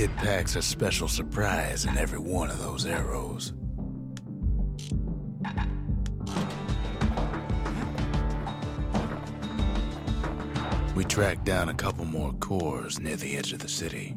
Kid packs a special surprise in every one of those arrows. We tracked down a couple more cores near the edge of the city.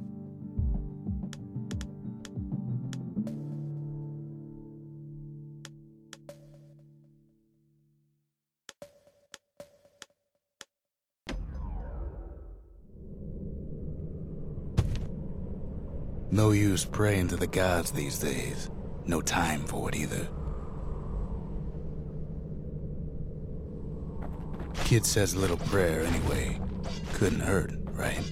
No use praying to the gods these days. No time for it either. Kid says a little prayer anyway. Couldn't hurt, right?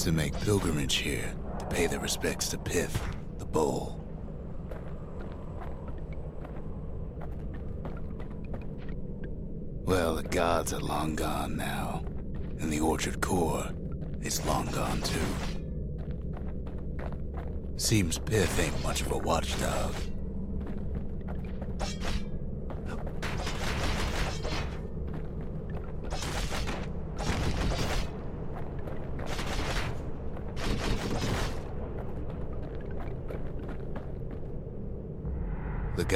Used to make pilgrimage here to pay their respects to Pyth, the bull. Well, the gods are long gone now, and the orchard core is long gone too. Seems Pyth ain't much of a watchdog.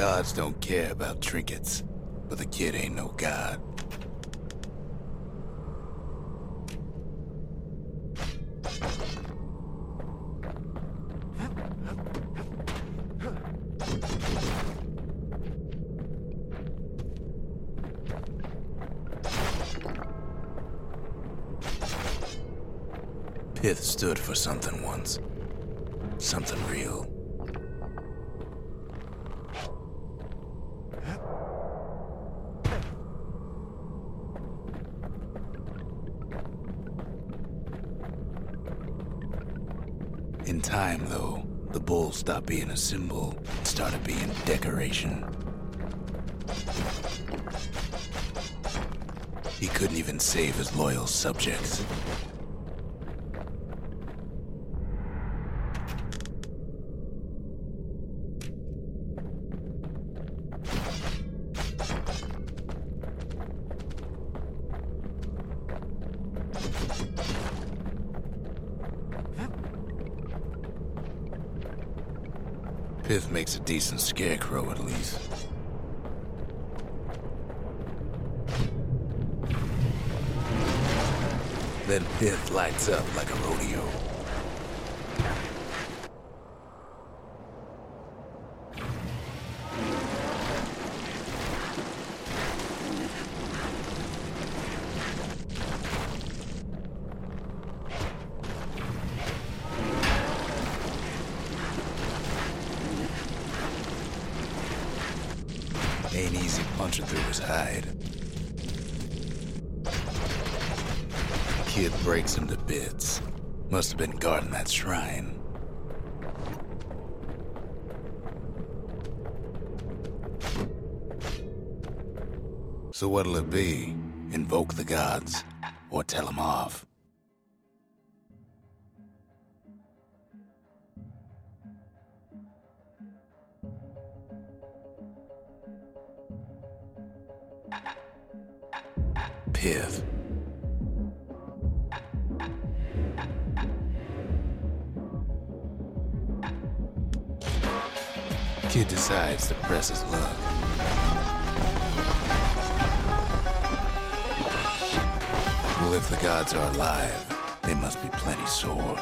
Gods don't care about trinkets, but the kid ain't no god. Pyth stood for something real. In time, though, the bull stopped being a symbol started being decoration. He couldn't even save his loyal subjects. Ain't easy punching through his hide. Kid breaks him to bits. Must have been guarding that shrine. So what'll it be? Invoke the gods, or tell them off? Kid decides to press his luck. Well, if the gods are alive, they must be plenty sore.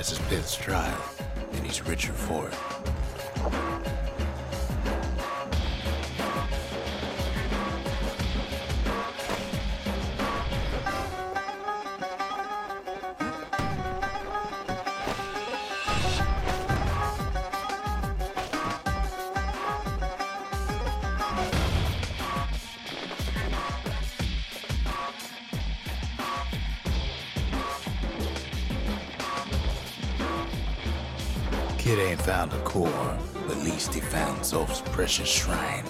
Passes Pyth's trial, and he's richer for it. He precious shrine.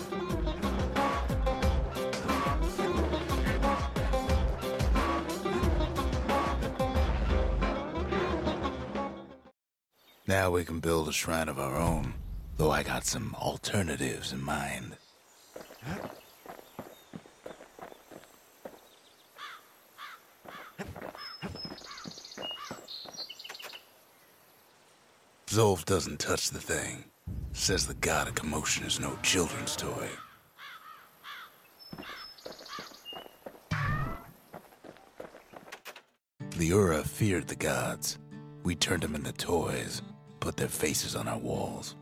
Now we can build a shrine of our own, though I got some alternatives in mind. Zulf doesn't touch the thing. Says the god of commotion is no children's toy. The Ura feared the gods. We turned them into toys, put their faces on our walls.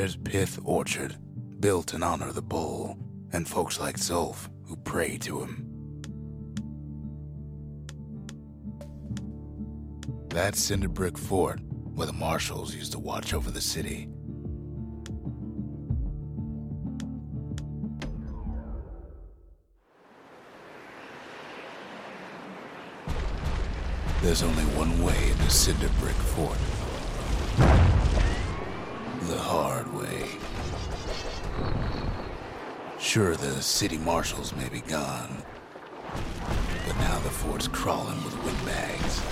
There's Pyth Orchard, built in honor of the bull, and folks like Zulf who pray to him. That's Cinderbrick Fort, where the marshals used to watch over the city. There's only one way into Cinderbrick Fort. Sure, the city marshals may be gone, but now the fort's crawling with windbags.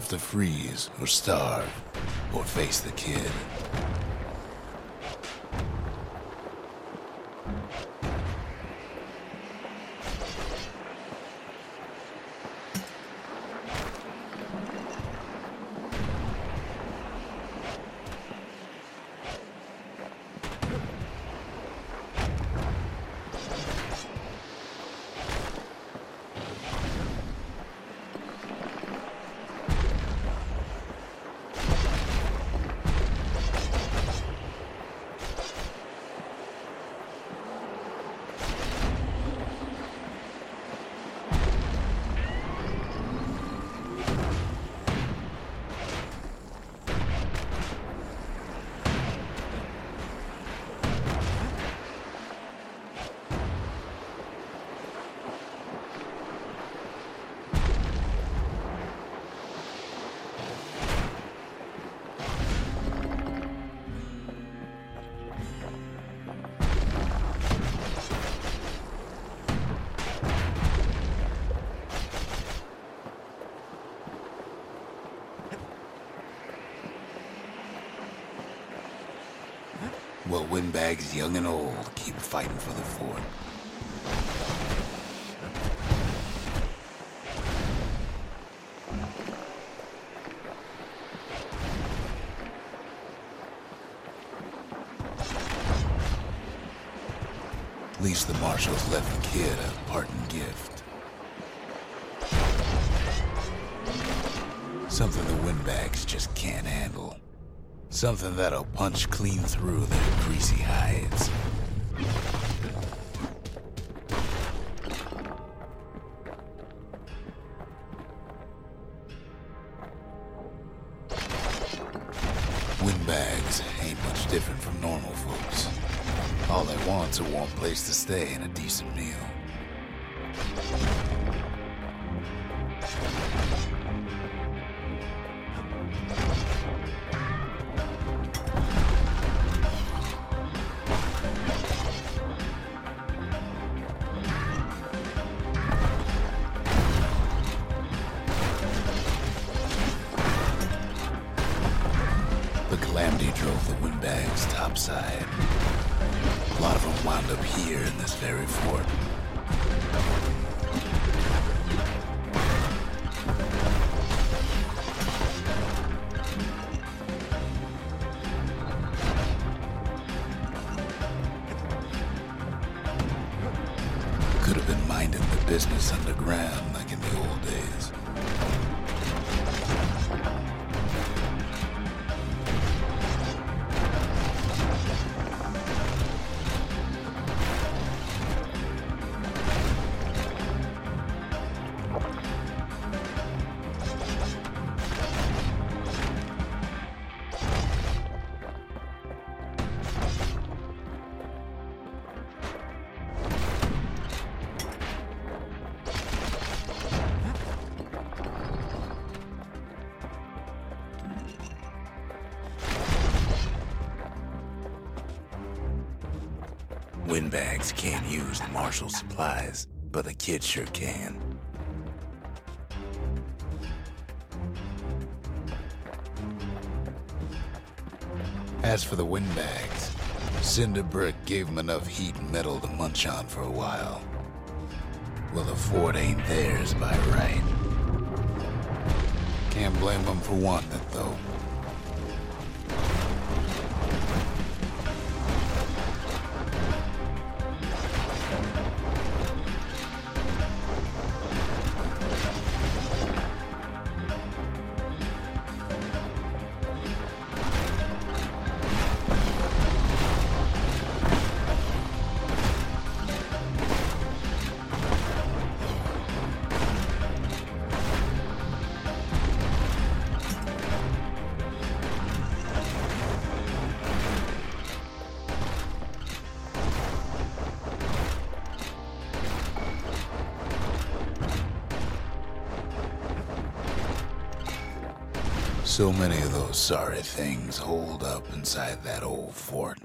They've to freeze or starve or face the kid. Windbags young and old keep fighting for the fort. Something that'll punch clean through their greasy hides. Windbags ain't much different from normal folks. All they want's a warm place to stay and a decent meal. Windbags can't use martial supplies, but the kid sure can. As for the windbags, Cinderbrick gave them enough heat and metal to munch on for a while. Well, the fort ain't theirs by right. Can't blame them for wanting it, though. So many of those sorry things hold up inside that old fort.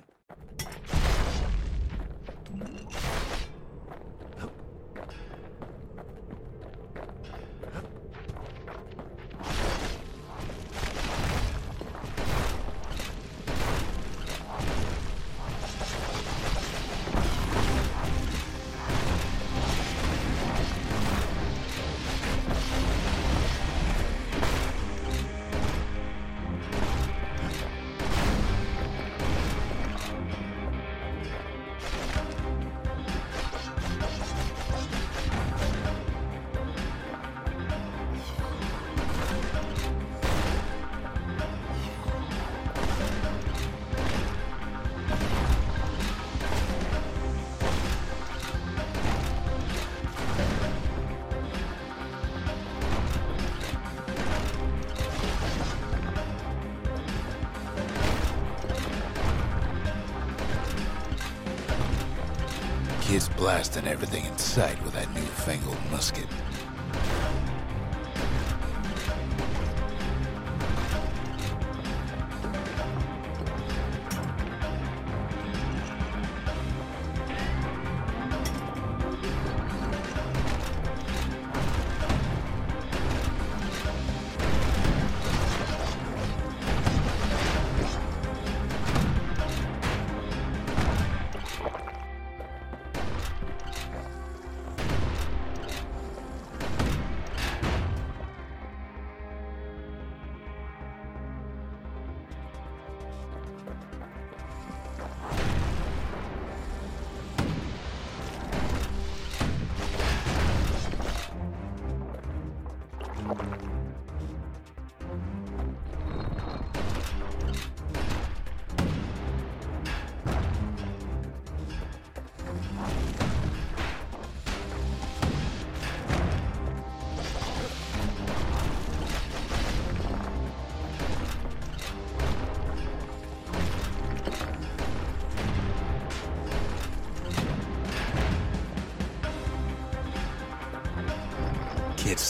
Blasting everything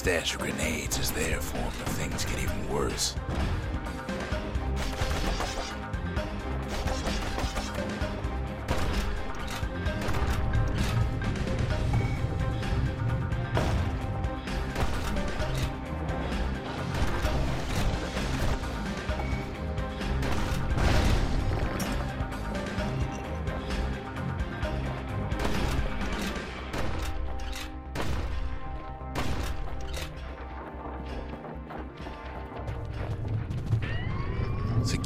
stash of grenades is there for if things get even worse.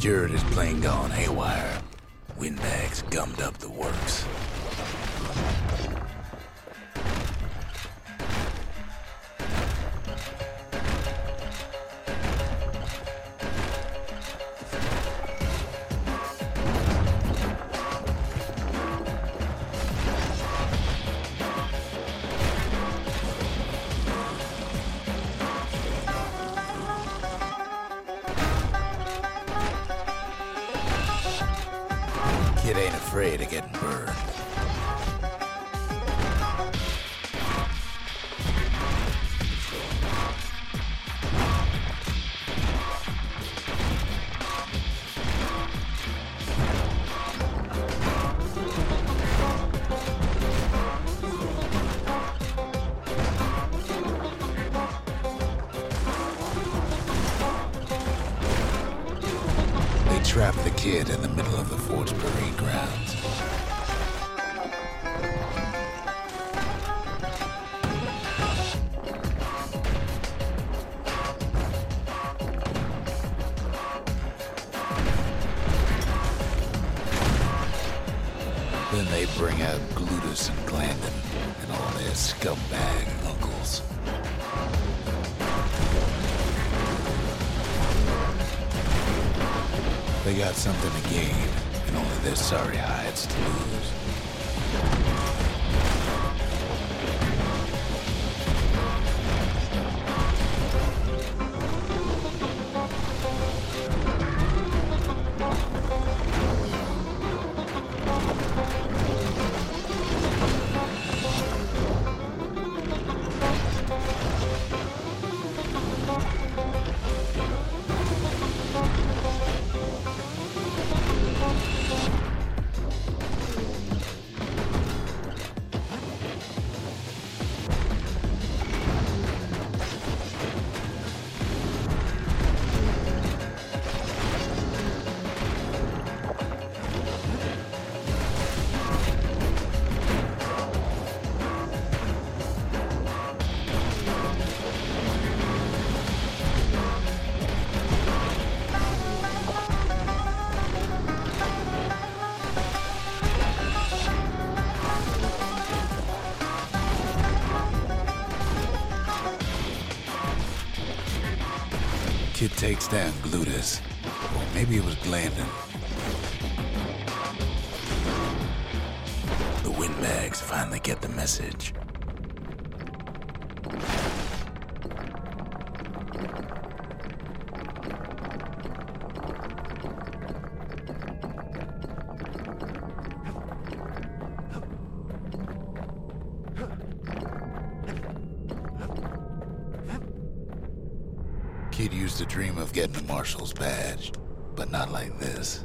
Security's plain gone. In the middle of the fort's parade grounds. Used to dream of getting a marshal's badge, but not like this.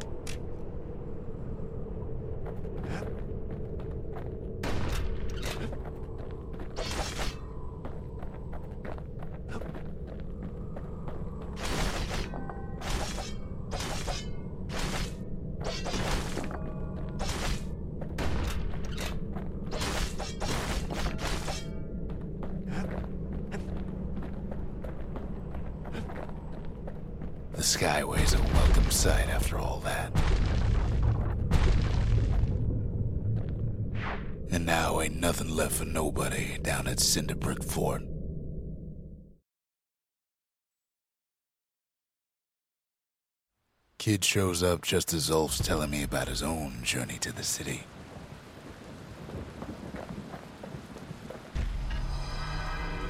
Kid shows up just as Zulf's telling me about his own journey to the city.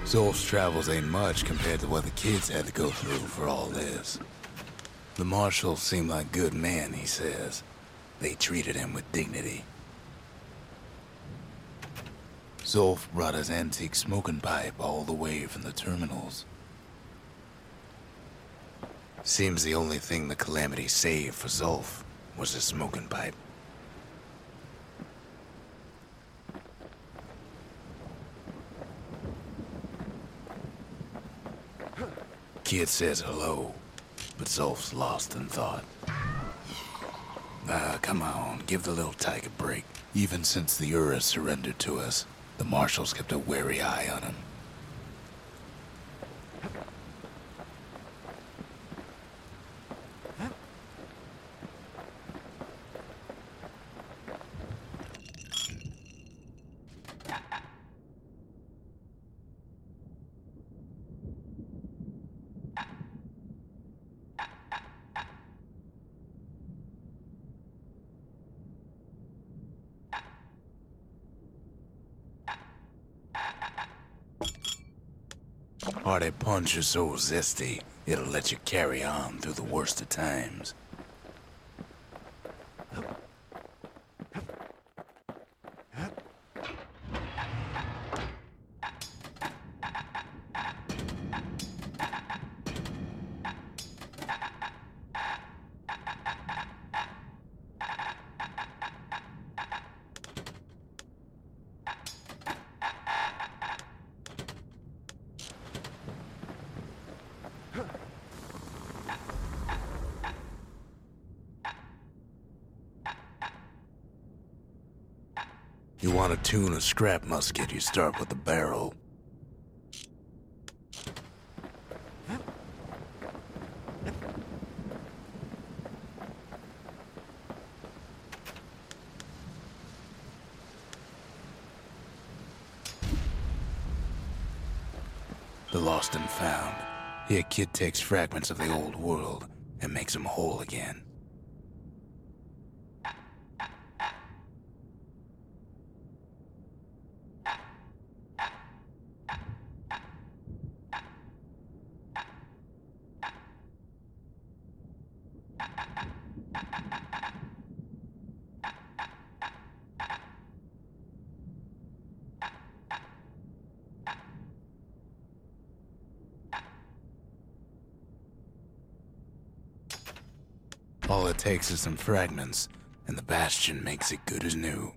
Zulf's travels ain't much compared to what the kids had to go through for all this. The marshals seem like good men, he says. They treated him with dignity. Zulf brought his antique smoking pipe all the way from the terminals. Seems the only thing the Calamity saved for Zulf was his smoking pipe. Kid says hello, but Zulf's lost in thought. Ah, come on, give the little tyke a break. Even since the Ura surrendered to us, the marshals kept a wary eye on him. Hearty punch is so zesty, it'll let you carry on through the worst of times. You want to tune a scrap musket, you start with the barrel. The lost and found. Here, kid takes fragments of the old world and makes them whole again. Some fragments, and the Bastion makes it good as new.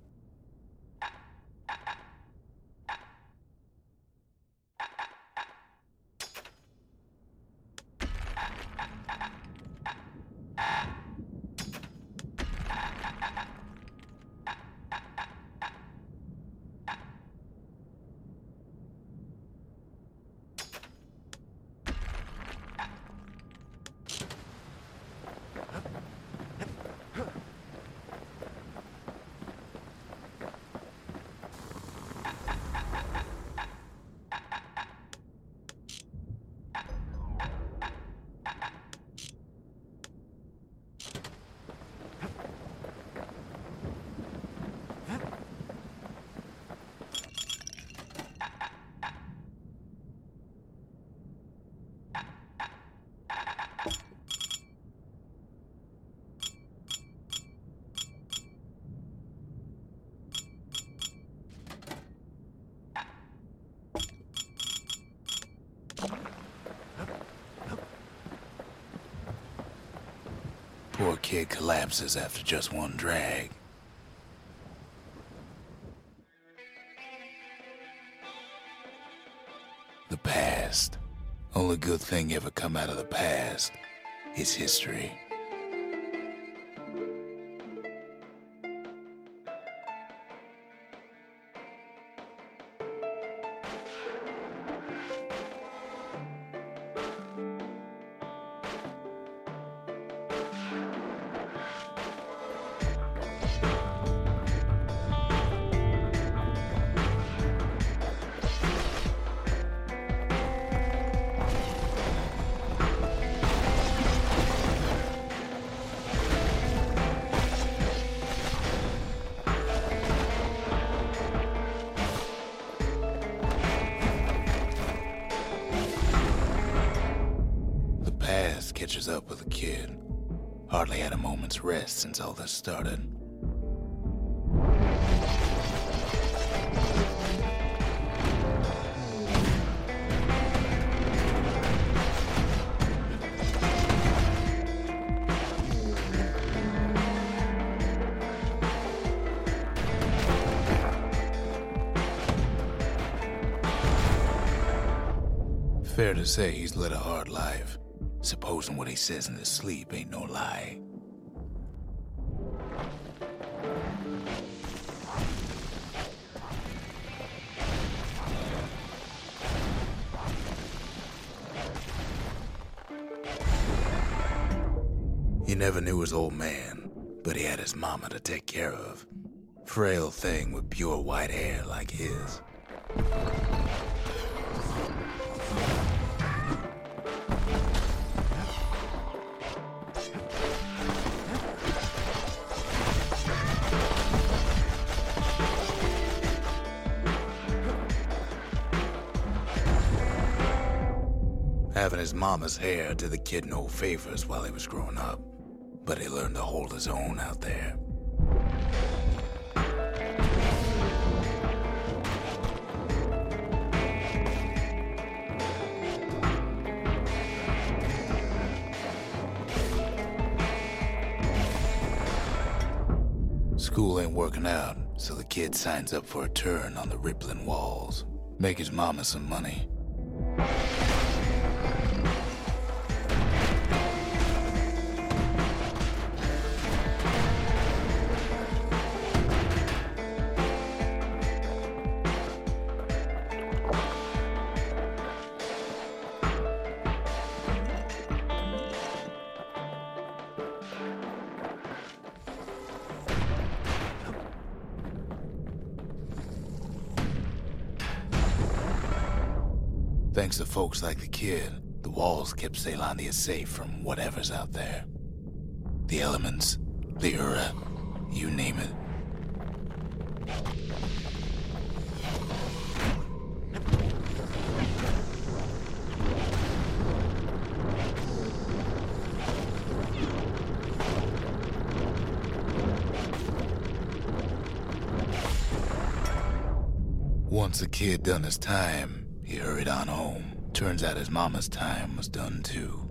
Poor kid collapses after just one drag. The past. Only good thing ever come out of the past is history. catches up with the kid. Hardly had a moment's rest since all this started. Fair to say he's led a hard life supposing what he says in his sleep ain't no lie. He never knew his old man, but he had his mama to take care of. Frail thing with pure white hair like his. Mama's hair did the kid no favors while he was growing up, but he learned to hold his own out there. School ain't working out, so the kid signs up for a turn on the rippling walls. Make his mama some money. Thanks to folks like the kid, the walls kept Caelondia safe from whatever's out there. The elements, the Ura, you name it. Once the kid done his time, he hurried on home. Turns out his mama's time was done too.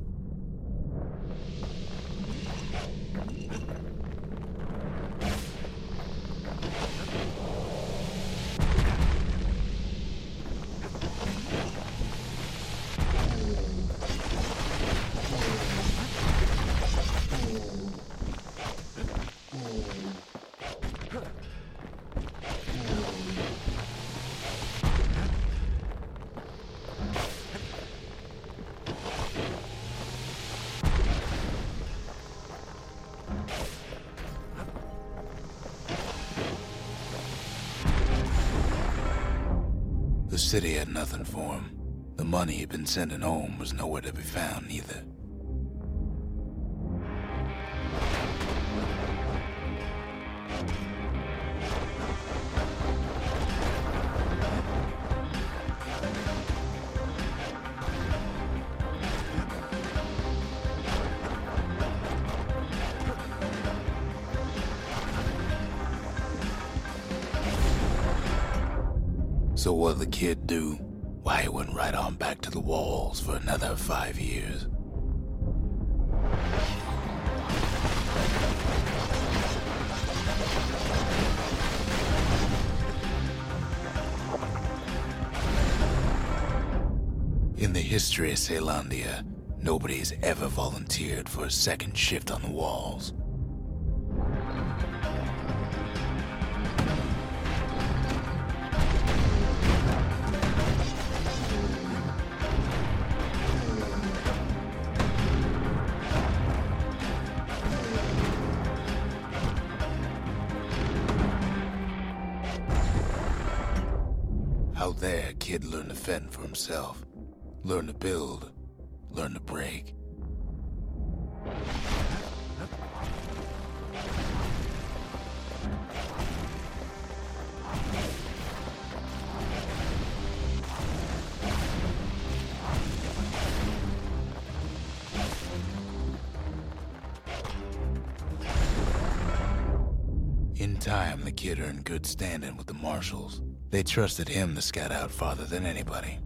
Nothing for him. The money he'd been sending home was nowhere to be found either. On back to the walls for another five years. In the history of Caelondia, nobody's ever volunteered for a second shift on the walls. Learn to build, learn to break. In time, the kid earned good standing with the marshals. They trusted him to scout out farther than anybody.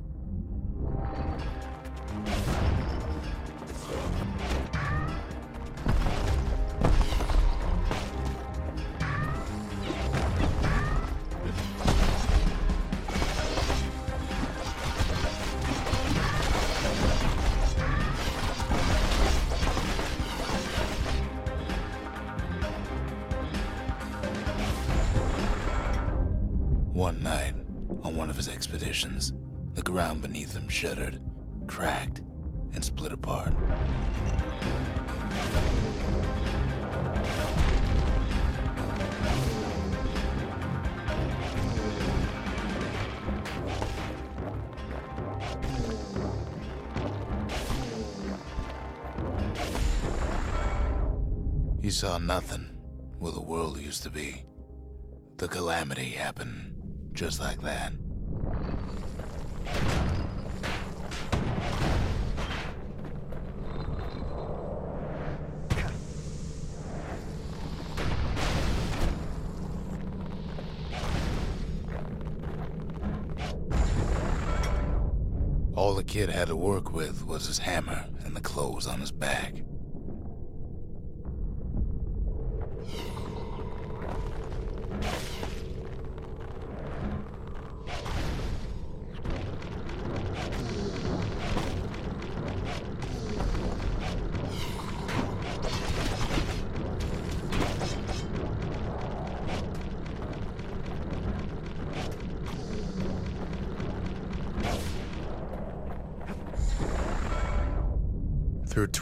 All the kid had to work with was his hammer and the clothes on his back.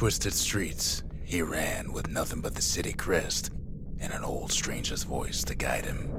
Twisted streets, he ran with nothing but the city crest and an old stranger's voice to guide him.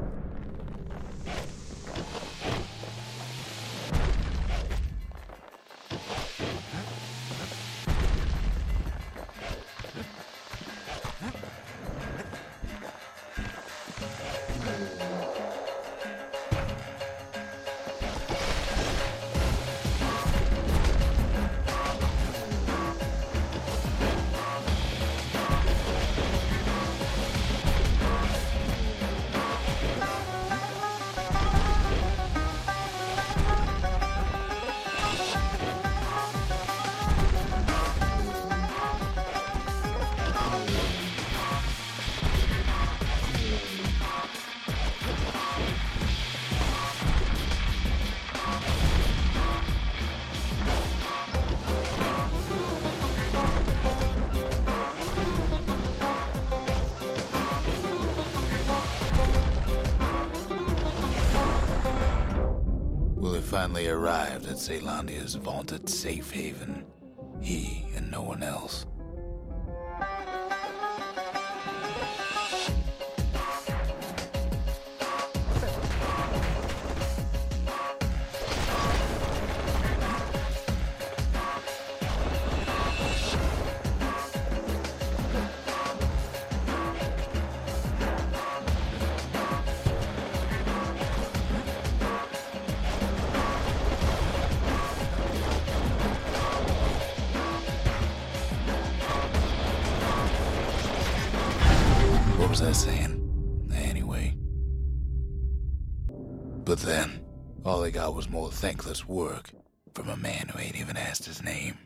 Finally arrived at Caelondia's vaunted safe haven. All I was more thankless work from a man who ain't even asked his name.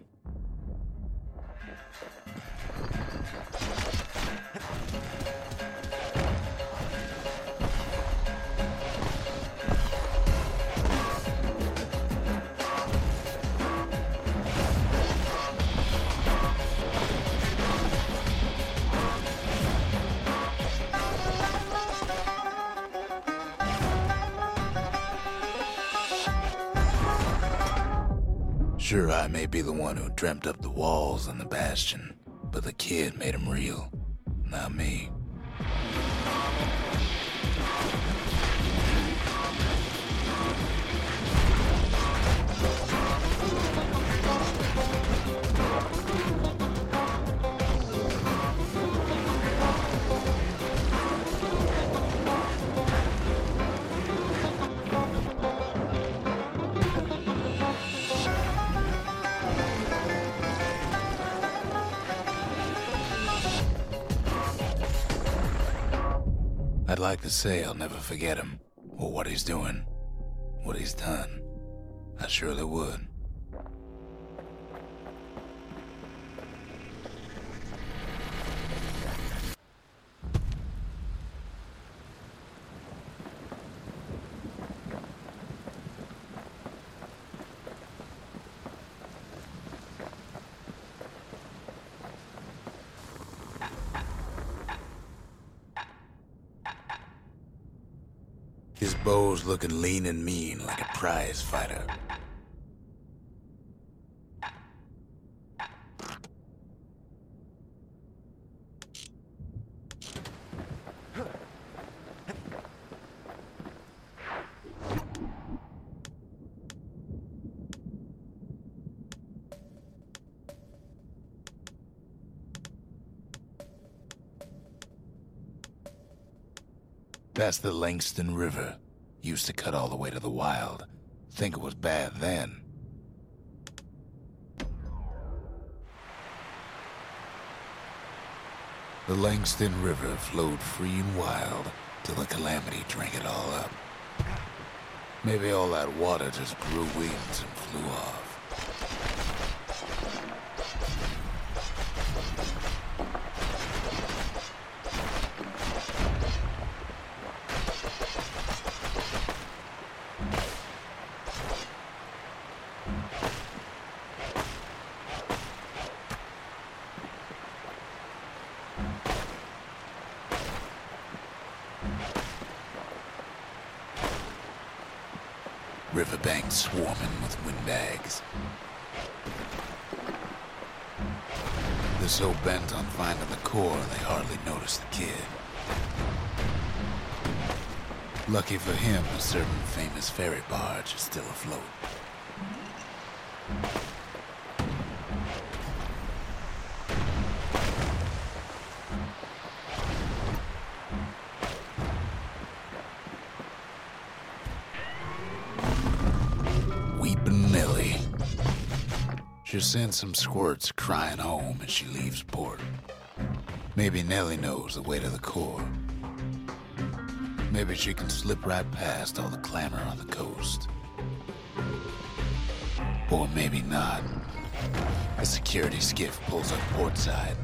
Dreamt up the walls and the bastion, but the kid made 'em real, not me. Like to say I'll never forget him, or what he's doing, what he's done. I surely would. His bow's looking lean and mean like a prize fighter. That's the Langston River. Used to cut all the way to the wild. Think it was bad then. The Langston River flowed free and wild till the calamity drank it all up. Maybe all that water just grew wings and flew off. She sends some squirts crying home as she leaves port. Maybe Nellie knows the way to the core. Maybe she can slip right past all the clamor on the coast. Or maybe not. A security skiff pulls up portside.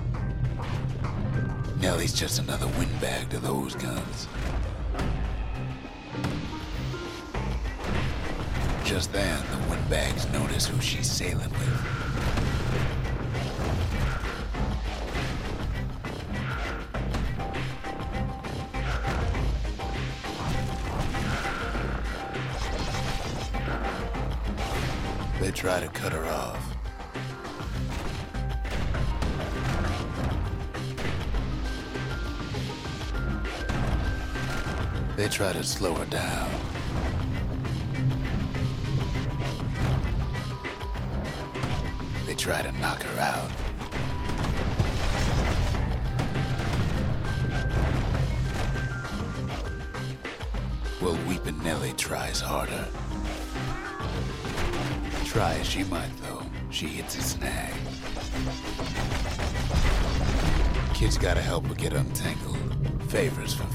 Nellie's just another windbag to those guns. Just then, the windbags notice who she's sailing with. They try to cut her off. They try to slow her down. Help her get untangled. Favors for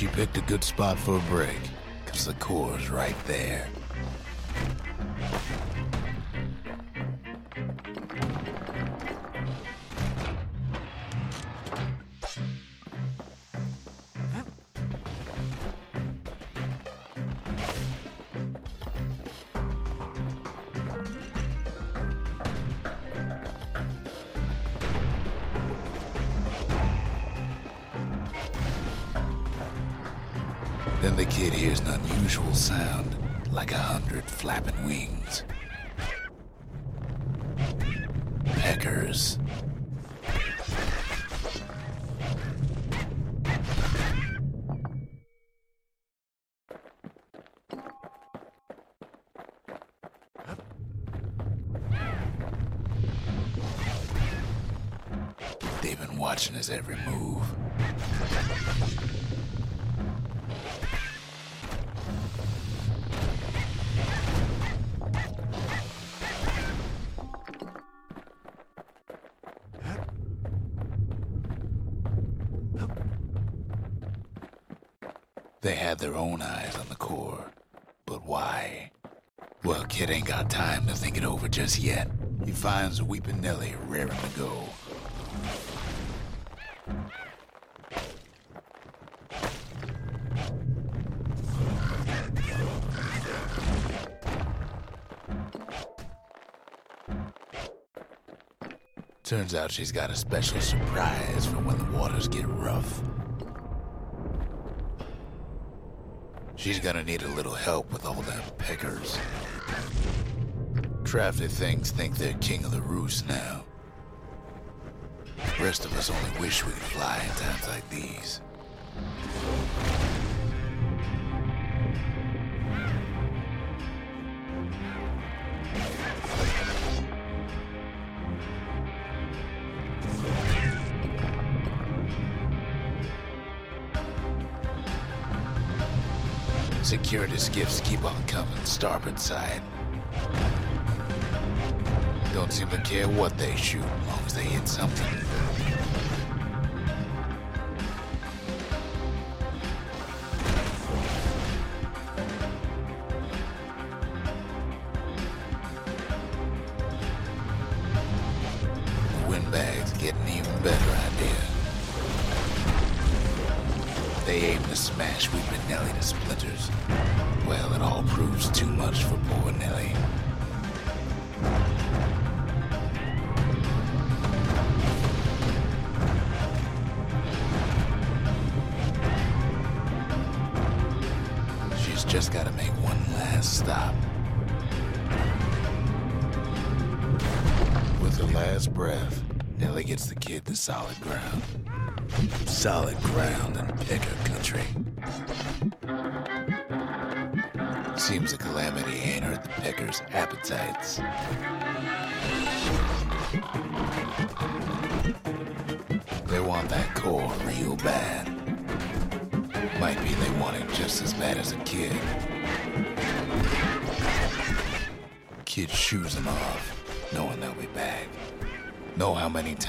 she picked a good spot for a break, because the core's right there. Then the kid hears an unusual sound, like a hundred flapping wings. Kid ain't got time to think it over just yet. He finds a Weeping Nellie raring to go. Turns out she's got a special surprise for when the waters get rough. She's gonna need a little help with all them peckers. Crafty things think they're king of the roost now. The Rest of us only wish we could fly in times like these. Security skiffs keep coming, starboard side. Don't seem to care what they shoot, as long as they hit something.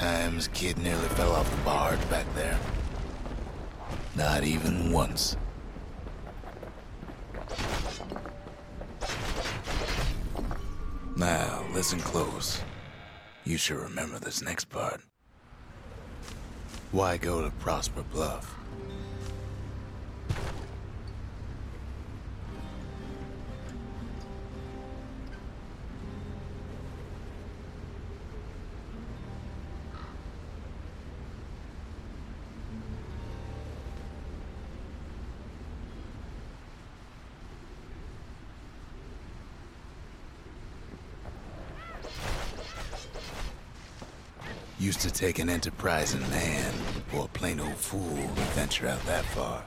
Times Kid nearly fell off the barge back there? Not even once. Now, listen close. You should remember this next part. Why go to Prosper Bluff? Take an enterprising man or a plain old fool to venture out that far.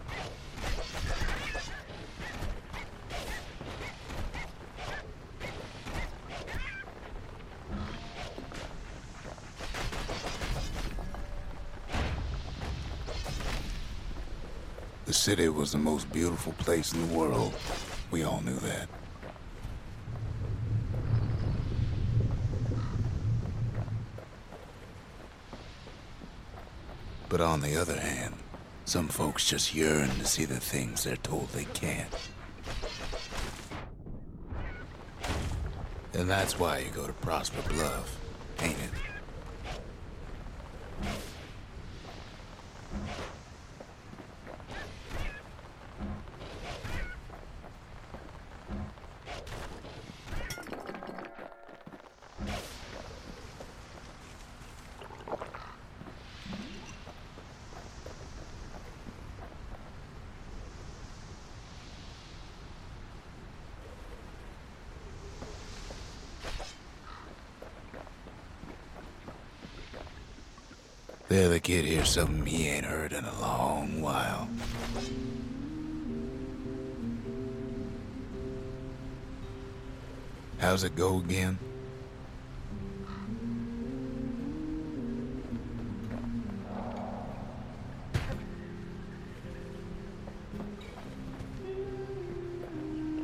The city was the most beautiful place in the world. We all knew that. But on the other hand, some folks just yearn to see the things they're told they can't. And that's why you go to Prosper Bluff, ain't it? The other kid hears something he ain't heard in a long while. How's it go again?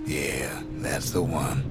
Yeah, that's the one.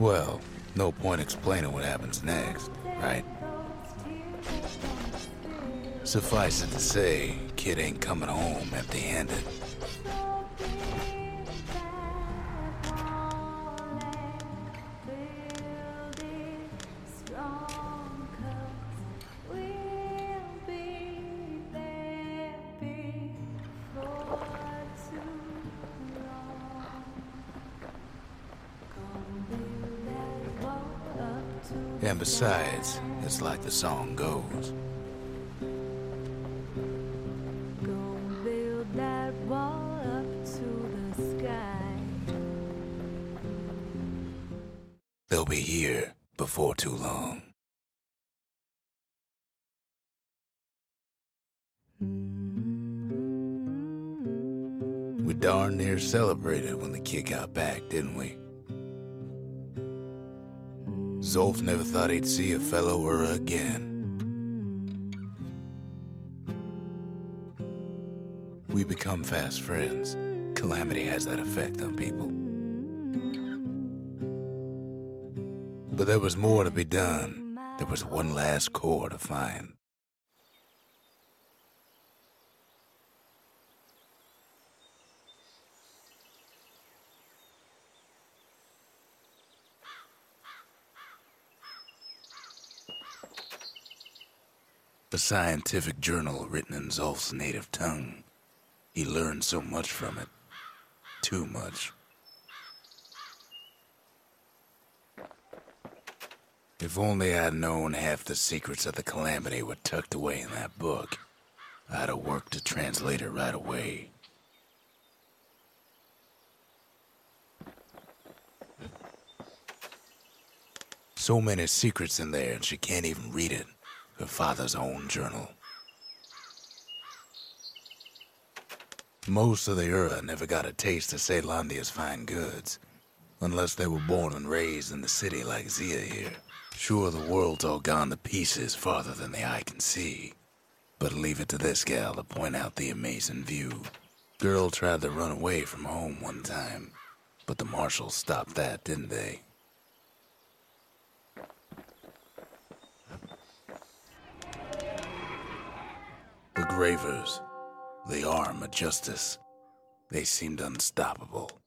Well, no point explaining what happens next, right? Suffice it to say, kid ain't coming home empty-handed. Be here before too long. We darn near celebrated when the kid got back, didn't we? Zulf never thought he'd see a fellow her again. We become fast friends. Calamity has that effect on people. But there was more to be done. There was one last core to find. A scientific journal written in Zulf's native tongue. He learned so much from it. Too much. If only I'd known half the secrets of the calamity were tucked away in that book, I'd have worked to translate it right away. So many secrets in there, and she can't even read it. Her father's own journal. Most of the Ura never got a taste of Caelondia's fine goods, unless they were born and raised in the city like Zia here. Sure, the world's all gone to pieces farther than the eye can see, but leave it to this gal to point out the amazing view. Girl tried to run away from home one time, but the marshals stopped that, didn't they? The Gravers, the arm of justice. They seemed unstoppable.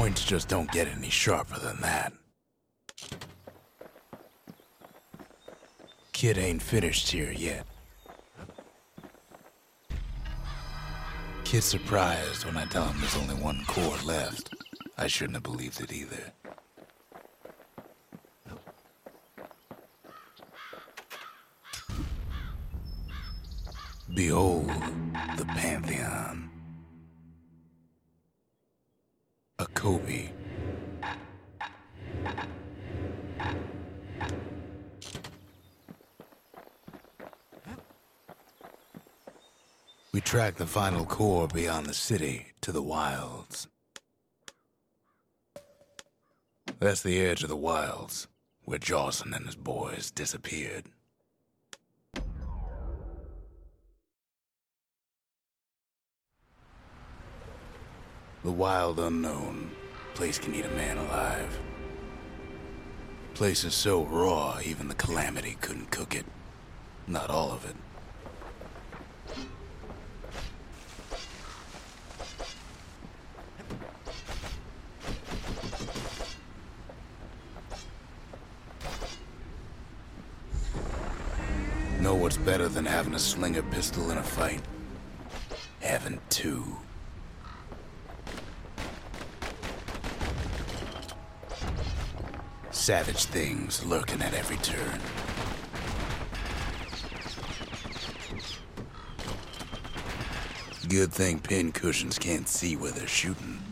Points just don't get any sharper than that. Kid ain't finished here yet. Kid's surprised when I tell him there's only one core left. I shouldn't have believed it either. Behold the Pantheon. A Kobe. We track the final core beyond the city to the wilds. That's the edge of the wilds, where Jawson and his boys disappeared. The wild unknown. Place can eat a man alive. Place is so raw, even the calamity couldn't cook it. Not all of it. Better to sling a pistol in a fight? Having two. Savage things lurking at every turn. Good thing pin cushions can't see where they're shooting.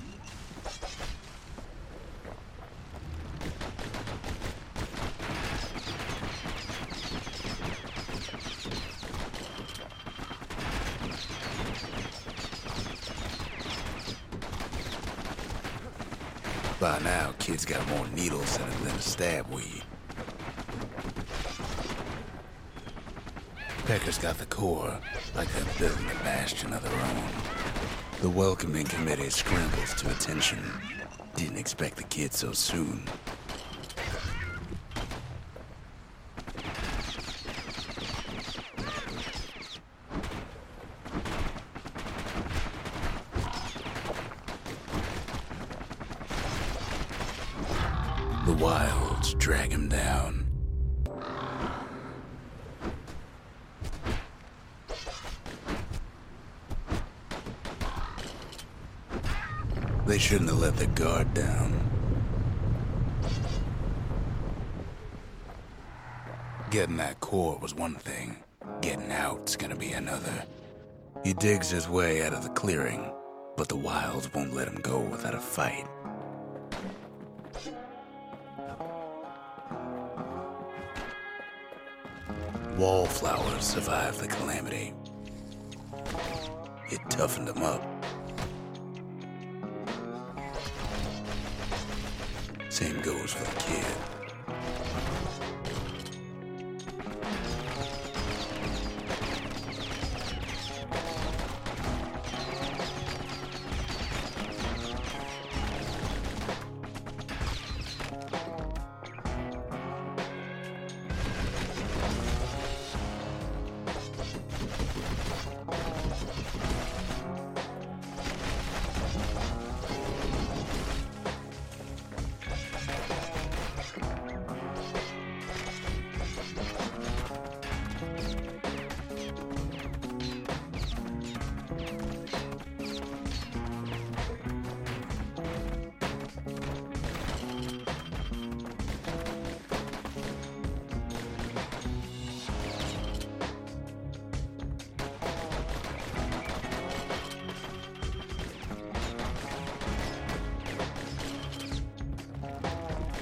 By now, kid's got more needles in it than a stab weed. Pecker's got the core, like they're building a bastion of their own. The welcoming committee scrambles to attention. Didn't expect the kid so soon. The guard down. Getting that core was one thing. Getting out's gonna be another. He digs his way out of the clearing, but the wilds won't let him go without a fight. Wallflowers survived the calamity. It toughened them up.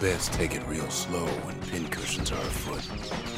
Best take it real slow when pincushions are afoot.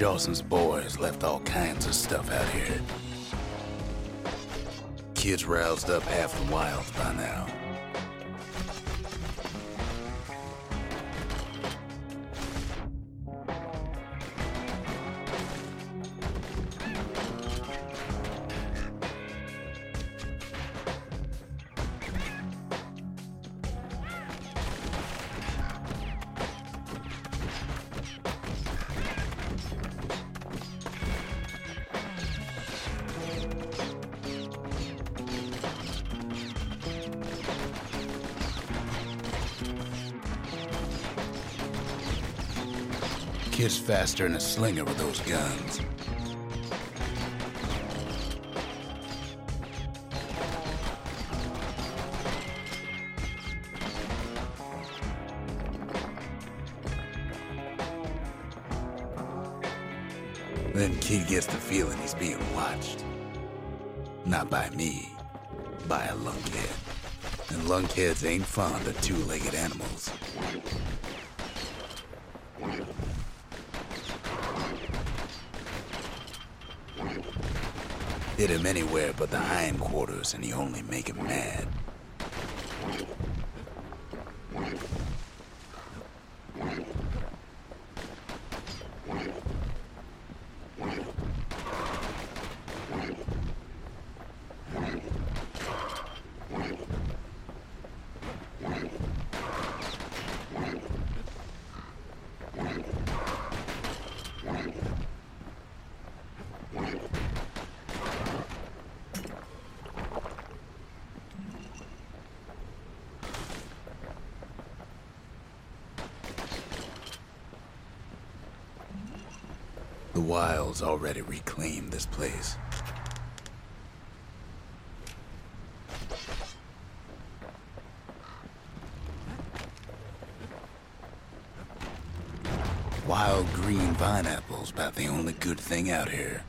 Jawson's boys left all kinds of stuff out here. Kids roused up half the wilds by now. Faster than a slinger with those guns. Then Kid gets the feeling he's being watched. Not by me, by a lunkhead. And lunkheads ain't fond of two-legged animals. Hit him anywhere but the hindquarters, and he only make him mad. The Wilds already reclaimed this place. Wild green pineapples about the only good thing out here.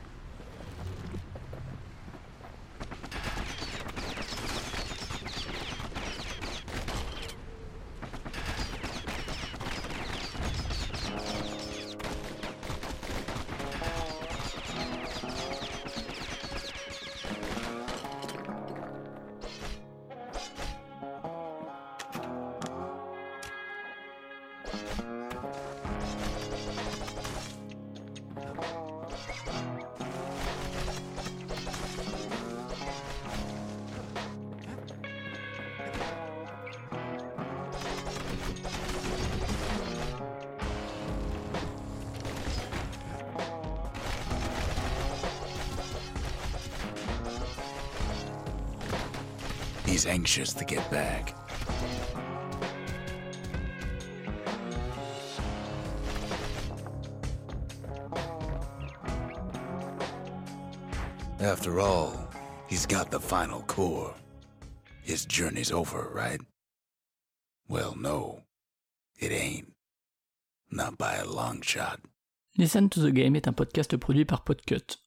Anxious to get back. After all, he's got the final core. His journey's over, right? Well, no. It ain't. Not by a long shot. Listen to the Game est un podcast produit par Podcut.